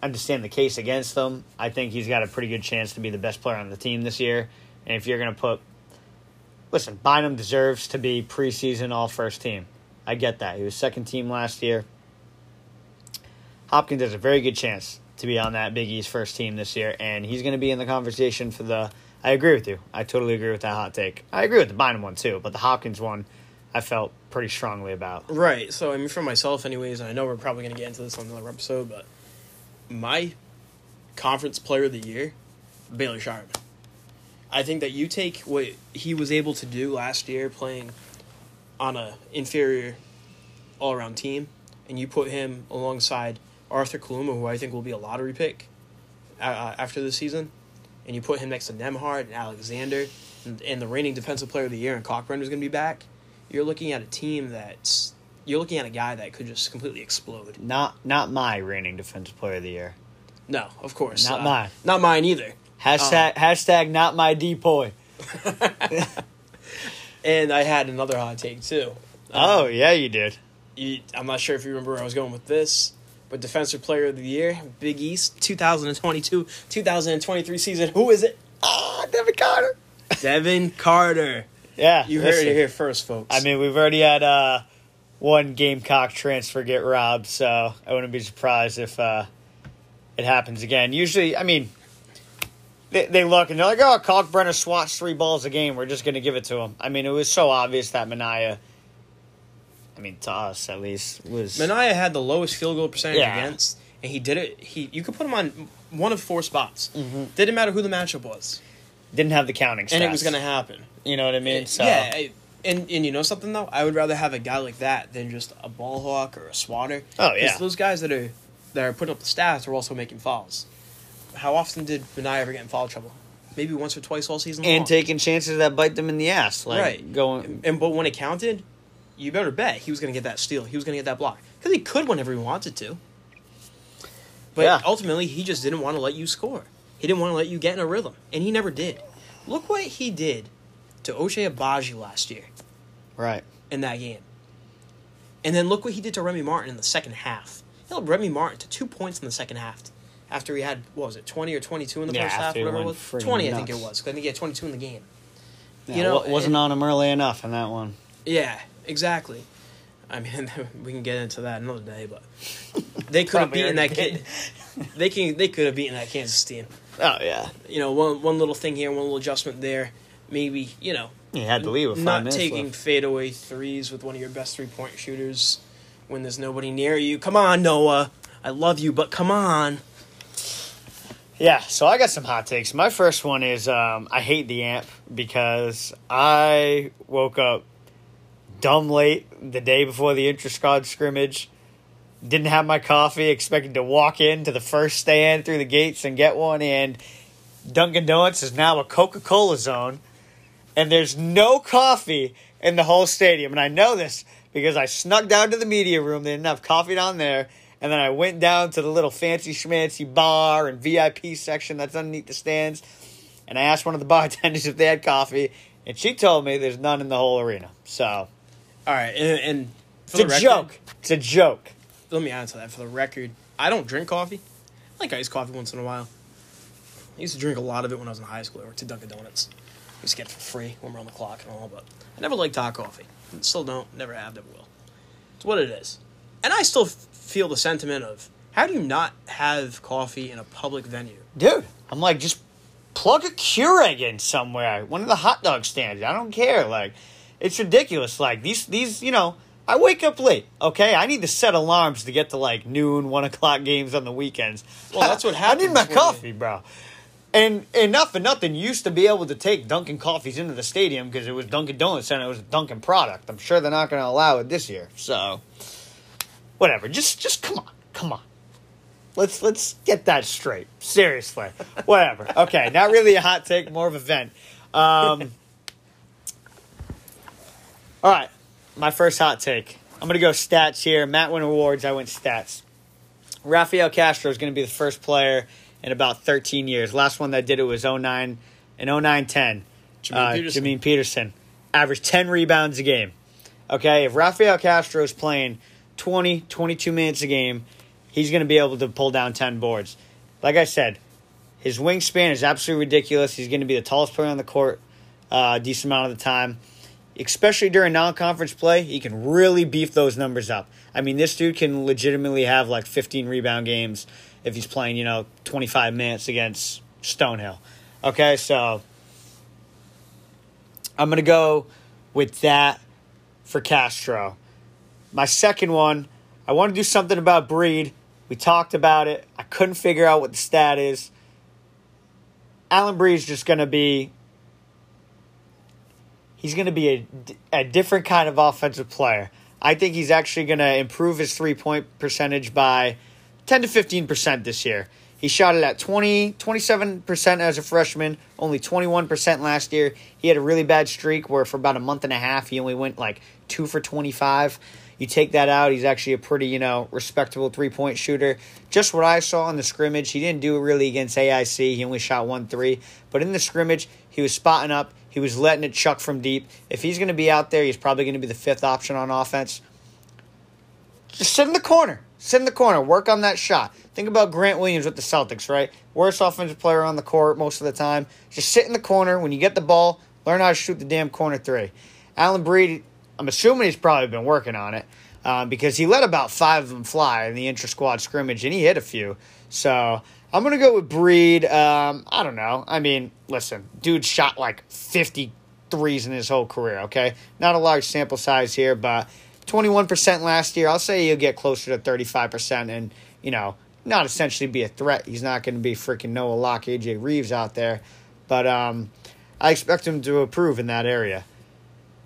understand the case against him. I think he's got a pretty good chance to be the best player on the team this year. And if you're to put, listen, Bynum deserves to be preseason All First Team. I get that. He was second team last year. Hopkins has a very good chance to be on that Big East first team this year, and he's going to be in the conversation for the. I agree with you. I totally agree with that hot take. I agree with the Bynum one too, but the Hopkins one, I felt pretty strongly about. Right. So I mean, for myself, anyways, and I know we're probably going to get into this on another episode, but my conference player of the year, Baylor Sharp. I think that you take what he was able to do last year, playing on a inferior all around team, and you put him alongside Arthur Kaluma, who I think will be a lottery pick uh, after this season, and you put him next to Nembhard and Alexander, and, and the reigning defensive player of the year, and Cockburn is going to be back. You're looking at a team that's you're looking at a guy that could just completely explode. Not not my reigning defensive player of the year. No, of course, Not uh, mine. Not mine either. Hashtag hashtag not my depoy. And I had another hot take too. Oh yeah, you did. You, I'm not sure if you remember where I was going with this, but defensive player of the year, Big East, 2022, 2023 season. Who is it? Ah, Devin Carter. Devin Carter. Yeah, You heard listen. it here first, folks. I mean, we've already had uh, one Gamecock transfer get robbed, so I wouldn't be surprised if uh, it happens again. Usually, I mean, they, they look and they're like, oh, Kalkbrenner swats three balls a game. We're just going to give it to him. I mean, it was so obvious that Minaya, I mean, to us at least, was. Minaya had the lowest field goal percentage Yeah. against, and he did it. He you could put him on one of four spots. Mm-hmm. Didn't matter who the matchup was, didn't have the counting stats. and it was going to happen. You know what I mean? So, Yeah, I- and and you know something though, I would rather have a guy like that than just a ball hawk or a swatter. Oh, 'Cause yeah. those guys that are that are putting up the stats are also making fouls. How often did Benai ever get in foul trouble? Maybe once or twice all season And long. taking chances that bite them in the ass. Like right Going. and but when it counted, you better bet he was going to get that steal. He was going to get that block because he could whenever he wanted to. But Yeah. ultimately, he just didn't want to let you score. He didn't want to let you get in a rhythm, and he never did. Look what he did to Ochai Agbaji last year Right. in that game. And then look what he did to Remy Martin in the second half. He held Remy Martin to two points in the second half. After he had, what was it, 20 or 22 in the Yeah, first half, whatever it was? friggin' 20, I think it was. I think he had 22 in the game. Yeah, You know, wa- wasn't and- on him early enough in that one. Yeah, exactly. I mean, we can get into that another day, but they could have beaten that kid. They can. They could have beaten that Kansas team. Oh yeah. You know, one one little thing here, one little adjustment there. Maybe you know, He had to leave with not taking left. fadeaway threes with one of your best three point shooters when there's nobody near you. Come on, Noah. I love you, but come on. Yeah, so I got some hot takes. My first one is um, I hate the amp because I woke up dumb late the day before the inter squad scrimmage. Didn't have my coffee, expected to walk into the first stand through the gates and get one, and Dunkin' Donuts is now a Coca Cola zone, and there's no coffee in the whole stadium. And I know this because I snuck down to the media room. They didn't have coffee down there. And then I went down to the little fancy schmancy bar and VIP section that's underneath the stands. And I asked one of the bartenders if they had coffee. And she told me there's none in the whole arena. So All right, and, and it's a record, joke. It's a joke. let me answer that for the record. I don't drink coffee. I like iced coffee once in a while. I used to drink a lot of it when I was in high school. I worked at Dunkin' Donuts. I used to get it for free when we're on the clock and all, but I never liked hot coffee. Still don't. Never have. Never will. It's what it is. And I still f- feel the sentiment of how do you not have coffee in a public venue? Dude, I'm like, just plug a Keurig in somewhere. One of the hot dog stands. I don't care. Like, it's ridiculous. Like, these, these, you know, I wake up late, okay? I need to set alarms to get to, like, noon, 1 o'clock games on the weekends. Well, that's what happened. I need my coffee, bro. And enough for nothing, used to be able to take Dunkin' coffees into the stadium because it was Dunkin' Donuts and it was a Dunkin' product. I'm sure they're not going to allow it this year. So, whatever. Just, just come on, come on. Let's let's get that straight. Seriously, whatever. Okay, not really a hot take, more of a vent. Um, all right, my first hot take. I'm gonna go stats here. Matt went awards. I went stats. Rafael Castro is going to be the first player in about 13 years. Last one that did it was 09 and 09-10. Jamine Uh, Peterson. Peterson averaged 10 rebounds a game. Okay, if Rafael Castro is playing 20, 22 minutes a game, he's going to be able to pull down 10 boards. Like I said, his wingspan is absolutely ridiculous. He's going to be the tallest player on the court uh, a decent amount of the time. Especially during non conference play, he can really beef those numbers up. I mean, this dude can legitimately have like 15 rebound games if he's playing, you know, 25 minutes against Stonehill. Okay, so I'm going to go with that for Castro. My second one, I want to do something about Breed. We talked about it. I couldn't figure out what the stat is. Alyn Breed's just going to be he's going to be a, a different kind of offensive player. I think he's actually going to improve his three point percentage by 10 to 15% this year. He shot it at 20, 27% as a freshman, only 21% last year. He had a really bad streak where for about a month and a half he only went like 2 for 25. You take that out, he's actually a pretty, you know, respectable three-point shooter. Just what I saw in the scrimmage, he didn't do it really against AIC. He only shot 1-3, but in the scrimmage, he was spotting up, he was letting it chuck from deep. If he's going to be out there, he's probably going to be the fifth option on offense. Just sit in the corner. Sit in the corner. Work on that shot. Think about Grant Williams with the Celtics, right? Worst offensive player on the court most of the time. Just sit in the corner. When you get the ball, learn how to shoot the damn corner three. Alyn Breed, I'm assuming he's probably been working on it um, because he let about five of them fly in the intra squad scrimmage and he hit a few. So I'm going to go with Breed. Um, I don't know. I mean, listen, dude shot like 50 threes in his whole career, okay? Not a large sample size here, but 21% last year. I'll say he'll get closer to 35% and, you know, not essentially be a threat. He's not going to be freaking Noah Locke, AJ Reeves out there. But um, I expect him to improve in that area.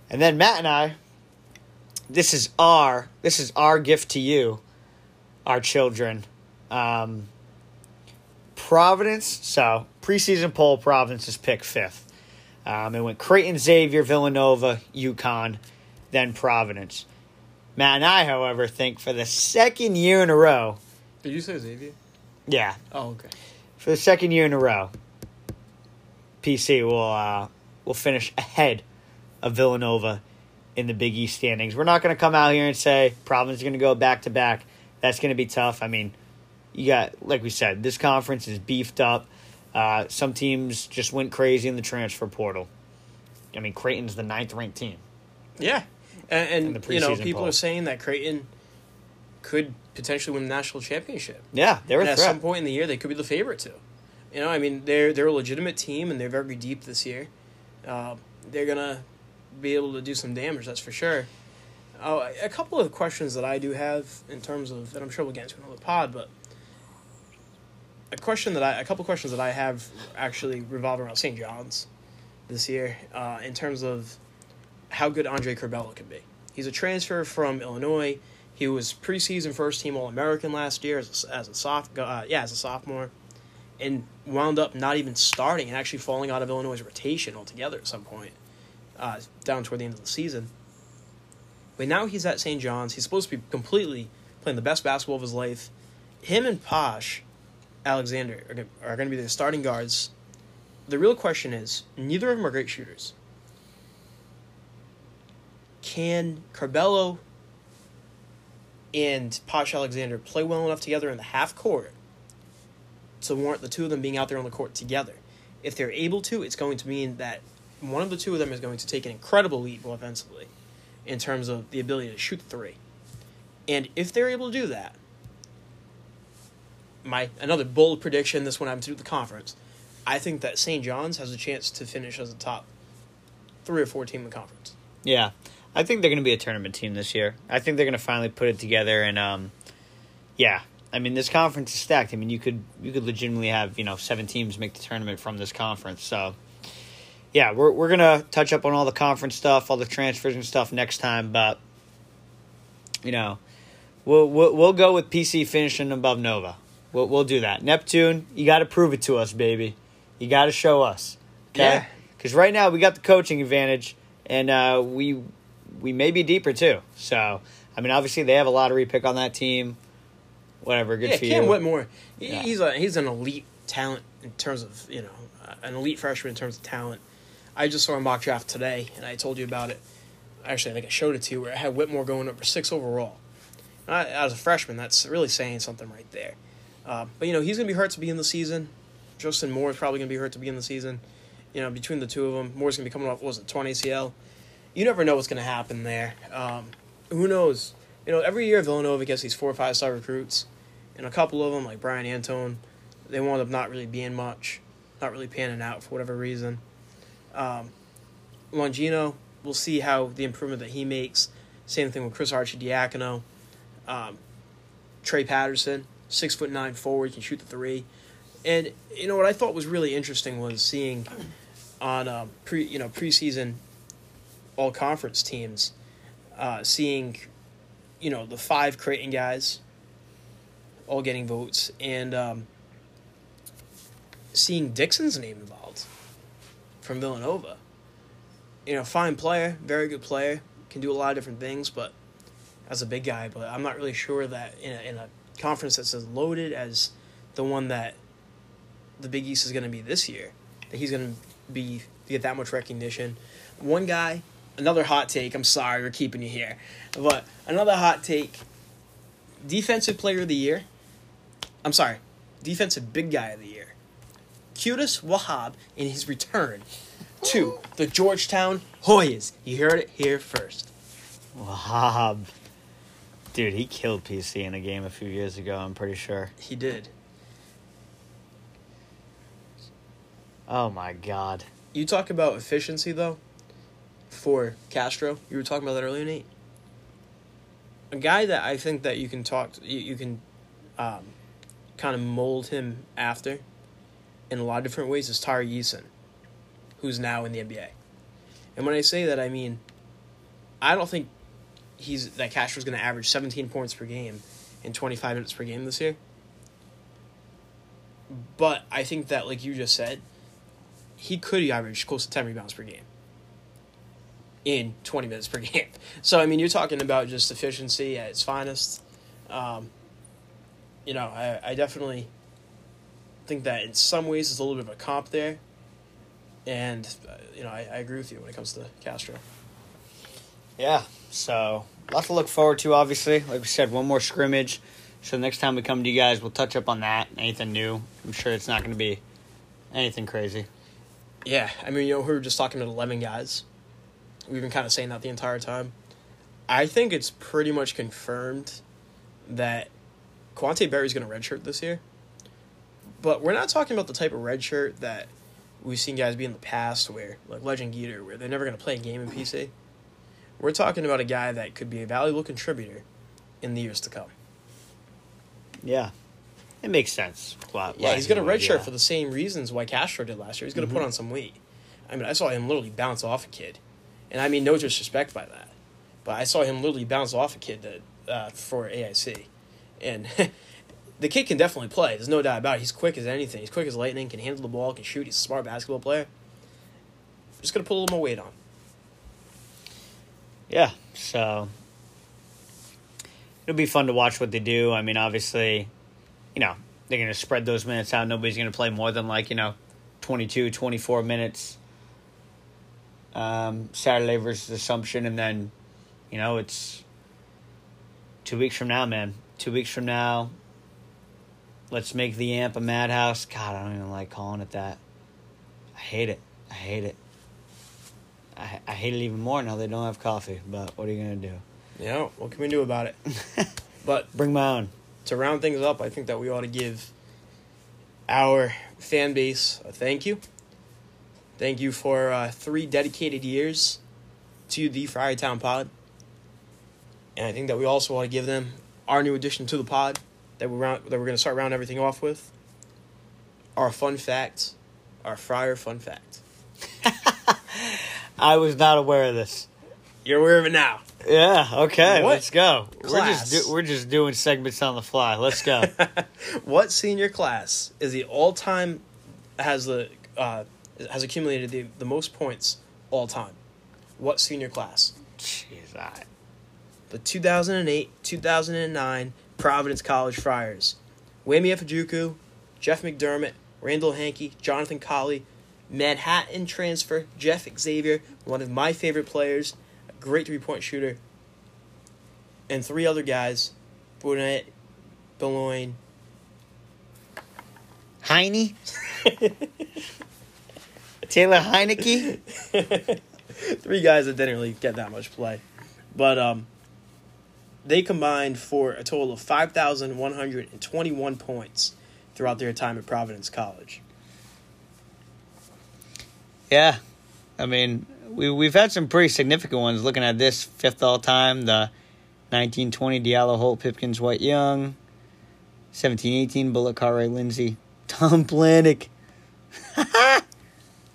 And then Matt and I, this is our this is our gift to you, our children. Um, Providence, so preseason poll, Providence is picked fifth. Um, it went Creighton, Xavier, Villanova, UConn, then Providence. Matt and I, however, think for the second year in a row, Did you say Xavier? yeah, Oh, okay. for the second year in a row, PC will uh, will finish ahead of Villanova in the Big East standings. We're not going to come out here and say Providence is going to go back to back. That's going to be tough. I mean, you got like we said, this conference is beefed up. Uh, some teams just went crazy in the transfer portal. I mean, Creighton's the ninth ranked team. Yeah, and, and you know people poll. are saying that Creighton could potentially win the national championship. Yeah, they're at some point in the year, they could be the favorite too. You know, I mean, they're they're a legitimate team and they're very deep this year. Uh, they're gonna be able to do some damage, that's for sure. Oh, a couple of questions that I do have in terms of, and I'm sure we'll get into another pod, but a question that I, a couple questions that I have actually revolve around St. John's this year, uh, in terms of how good Andre Curbelo can be. He's a transfer from Illinois. He was preseason first team All American last year as a, as a soph- uh, yeah as a sophomore, and wound up not even starting and actually falling out of Illinois' rotation altogether at some point, uh, down toward the end of the season. But now he's at St. John's. He's supposed to be completely playing the best basketball of his life. Him and Posh Alexander are, going to be the starting guards. The real question is neither of them are great shooters. Can Curbelo and Posh Alexander play well enough together in the half court to warrant the two of them being out there on the court together? If they're able to, it's going to mean that one of the two of them is going to take an incredible leap offensively in terms of the ability to shoot three. And if they're able to do that, my another bold prediction, this one I'm to do with the conference, I think that St. John's has a chance to finish as a top three or four team in the conference. Yeah, I think they're going to be a tournament team this year. I think they're going to finally put it together, and um, yeah, I mean this conference is stacked. I mean you could you could legitimately have you know seven teams make the tournament from this conference. So yeah, we're we're gonna touch up on all the conference stuff, all the transfers and stuff next time, but you know we'll we'll, we'll go with PC finishing above Nova. We'll we'll do that. Neptune, you got to prove it to us, baby. You got to show us. Okay. Yeah. Because right now we got the coaching advantage, and uh, we we may be deeper too. So I mean, obviously they have a lottery pick on that team. Whatever, good yeah, for Cam you. Whitmore, he- Yeah. he's a he's an elite talent in terms of you know uh, an elite freshman in terms of talent. I just saw a mock draft today, and I told you about it. Actually, I think I showed it to you where I had Whitmore going number six overall. I, as a freshman, that's really saying something right there. Uh, but you know he's going to be hurt to begin the season. Justin Moore is probably going to be hurt to begin the season. You know between the two of them, Moore's going to be coming off was it torn ACL. You never know what's going to happen there. Um, who knows? You know every year Villanova gets these four or five star recruits, and a couple of them like Brian Antoine, they wound up not really being much, not really panning out for whatever reason. Um, Longino, we'll see how the improvement that he makes. Same thing with Chris Arcidiacono. Um, Trey Patterson, six foot nine forward, can shoot the three. And you know what I thought was really interesting was seeing on um, pre you know preseason all conference teams, uh, seeing you know the five Creighton guys all getting votes and um, seeing Dixon's name involved from Villanova. You know, fine player, very good player, can do a lot of different things, but as a big guy, but I'm not really sure that in a, in a conference that's as loaded as the one that the Big East is going to be this year, that he's going to be get that much recognition. One guy, another hot take. I'm sorry, we're keeping you here, but another hot take. Defensive Player of the Year. I'm sorry, Defensive Big Guy of the Year. Qudus Wahab in his return to the Georgetown Hoyas. You heard it here first. Wahab. Dude, he killed PC in a game a few years ago, I'm pretty sure. He did. Oh my god. You talk about efficiency though. For Castro, you were talking about that earlier, Nate. A guy that I think that you can talk, to, you, you can, um, kind of mold him after, in a lot of different ways is Tari Eason, who's now in the NBA. And when I say that, I mean, I don't think he's that Castro's going to average 17 points per game in 25 minutes per game this year. But I think that, like you just said, he could average close to 10 rebounds per game in 20 minutes per game. So, I mean, you're talking about just efficiency at its finest. Um, you know, I, I definitely think that in some ways it's a little bit of a comp there. And, uh, you know, I, I agree with you when it comes to Castro. Yeah, so lots to look forward to, obviously. Like we said, one more scrimmage. So next time we come to you guys, we'll touch up on that. Anything new. I'm sure it's not going to be anything crazy. Yeah, I mean, you know, we were just talking to 11 guys. We've been kind of saying that the entire time. I think it's pretty much confirmed that Quante Berry's going to redshirt this year. But we're not talking about the type of red shirt that we've seen guys be in the past, where like Legend Geeter, where they're never going to play a game in PC. We're talking about a guy that could be a valuable contributor in the years to come. Yeah, it makes sense. Yeah, he's going to redshirt yeah. for the same reasons why Castro did last year. He's going to put on some weight. I mean, I saw him literally bounce off a kid, and I mean no disrespect by that, but I saw him literally bounce off a kid that, uh, for AIC, and the kid can definitely play. There's no doubt about it. He's quick as anything. He's quick as lightning. Can handle the ball. Can shoot. He's a smart basketball player. Just going to put a little more weight on. Yeah, so it'll be fun to watch what they do. I mean, obviously, you know, they're to spread those minutes out. Nobody's to play more than like, you know, 22, 24 minutes um, Saturday versus Assumption. And then, you know, it's two weeks from now, man. Two weeks from now, let's make the amp a madhouse. God, I don't even like calling it that. I hate it. I hate it. I, I hate it even more now they don't have coffee. But what are you gonna do? Know, what can we do about it? But Bring my own. to round things up, I think that we ought to give our fan base a thank you. Thank you for uh, three dedicated years to the Friartown Pod. And I think that we also ought to give them our new addition to the pod that we're, round, that we're going to start rounding everything off with. Our fun fact, our Friar fun fact. I was not aware of this. You're aware of it now. Yeah. Okay. What let's go. class? We're just do, we're just doing segments on the fly. Let's go. what senior class is the all-time has the uh, has accumulated the, the most points all time? What senior class? Jeez, I the 2008 2009 Providence College Friars. Weyinmi Efejuku, Geoff McDermott, Randall Hanke, Jonathan Colley, Manhattan transfer Jeff Xavier, one of my favorite players, a great three point shooter, and three other guys Burnett, Boulogne, Heine? Taylor Heineke? three guys that didn't really get that much play. But um, they combined for a total of 5,121 points throughout their time at Providence College. Yeah. I mean, we, we've had some pretty significant ones looking at this fifth all time the 1920 Diallo Holt Pipkins White Young, 1718 Bullock Cartwright Lindsey, Tom Planek.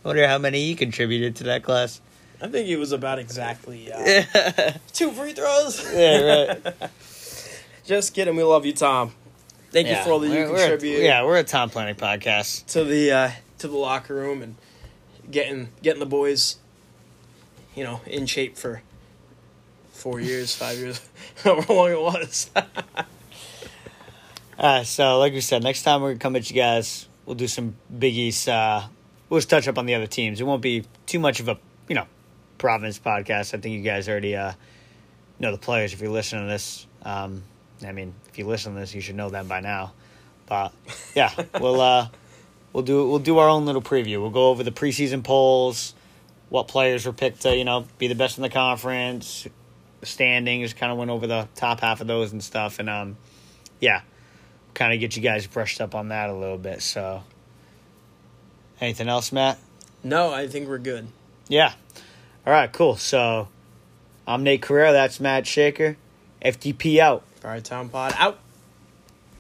Wonder how many he contributed to that class. I think it was about exactly uh, two free throws. yeah, right. Just kidding. We love you, Tom. Thank yeah. you for all that you we're a- contribute yeah, we're a Tom Planning podcast. to the uh, to the locker room and getting getting the boys, you know, in shape for four years, five years, however long it was. Uh, so, like we said, next time we're gonna come at you guys, we'll do some Big East. Uh, we'll just touch up on the other teams. It won't be too much of a Providence podcast. I think you guys already uh, know the players if you're listening to this. Um, I mean, if you listen to this, you should know them by now. But yeah, we'll uh, we'll do we'll do our own little preview. We'll go over the preseason polls, what players were picked to you know be the best in the conference, standings. Kind of went over the top half of those and stuff, and um, yeah kind of get you guys brushed up on that a little bit. So, anything else, Matt? no, I think we're good. Yeah. All right, cool. So, I'm Nate Carrera. That's Matt Shaker. FTP out. All right, Town Pod out.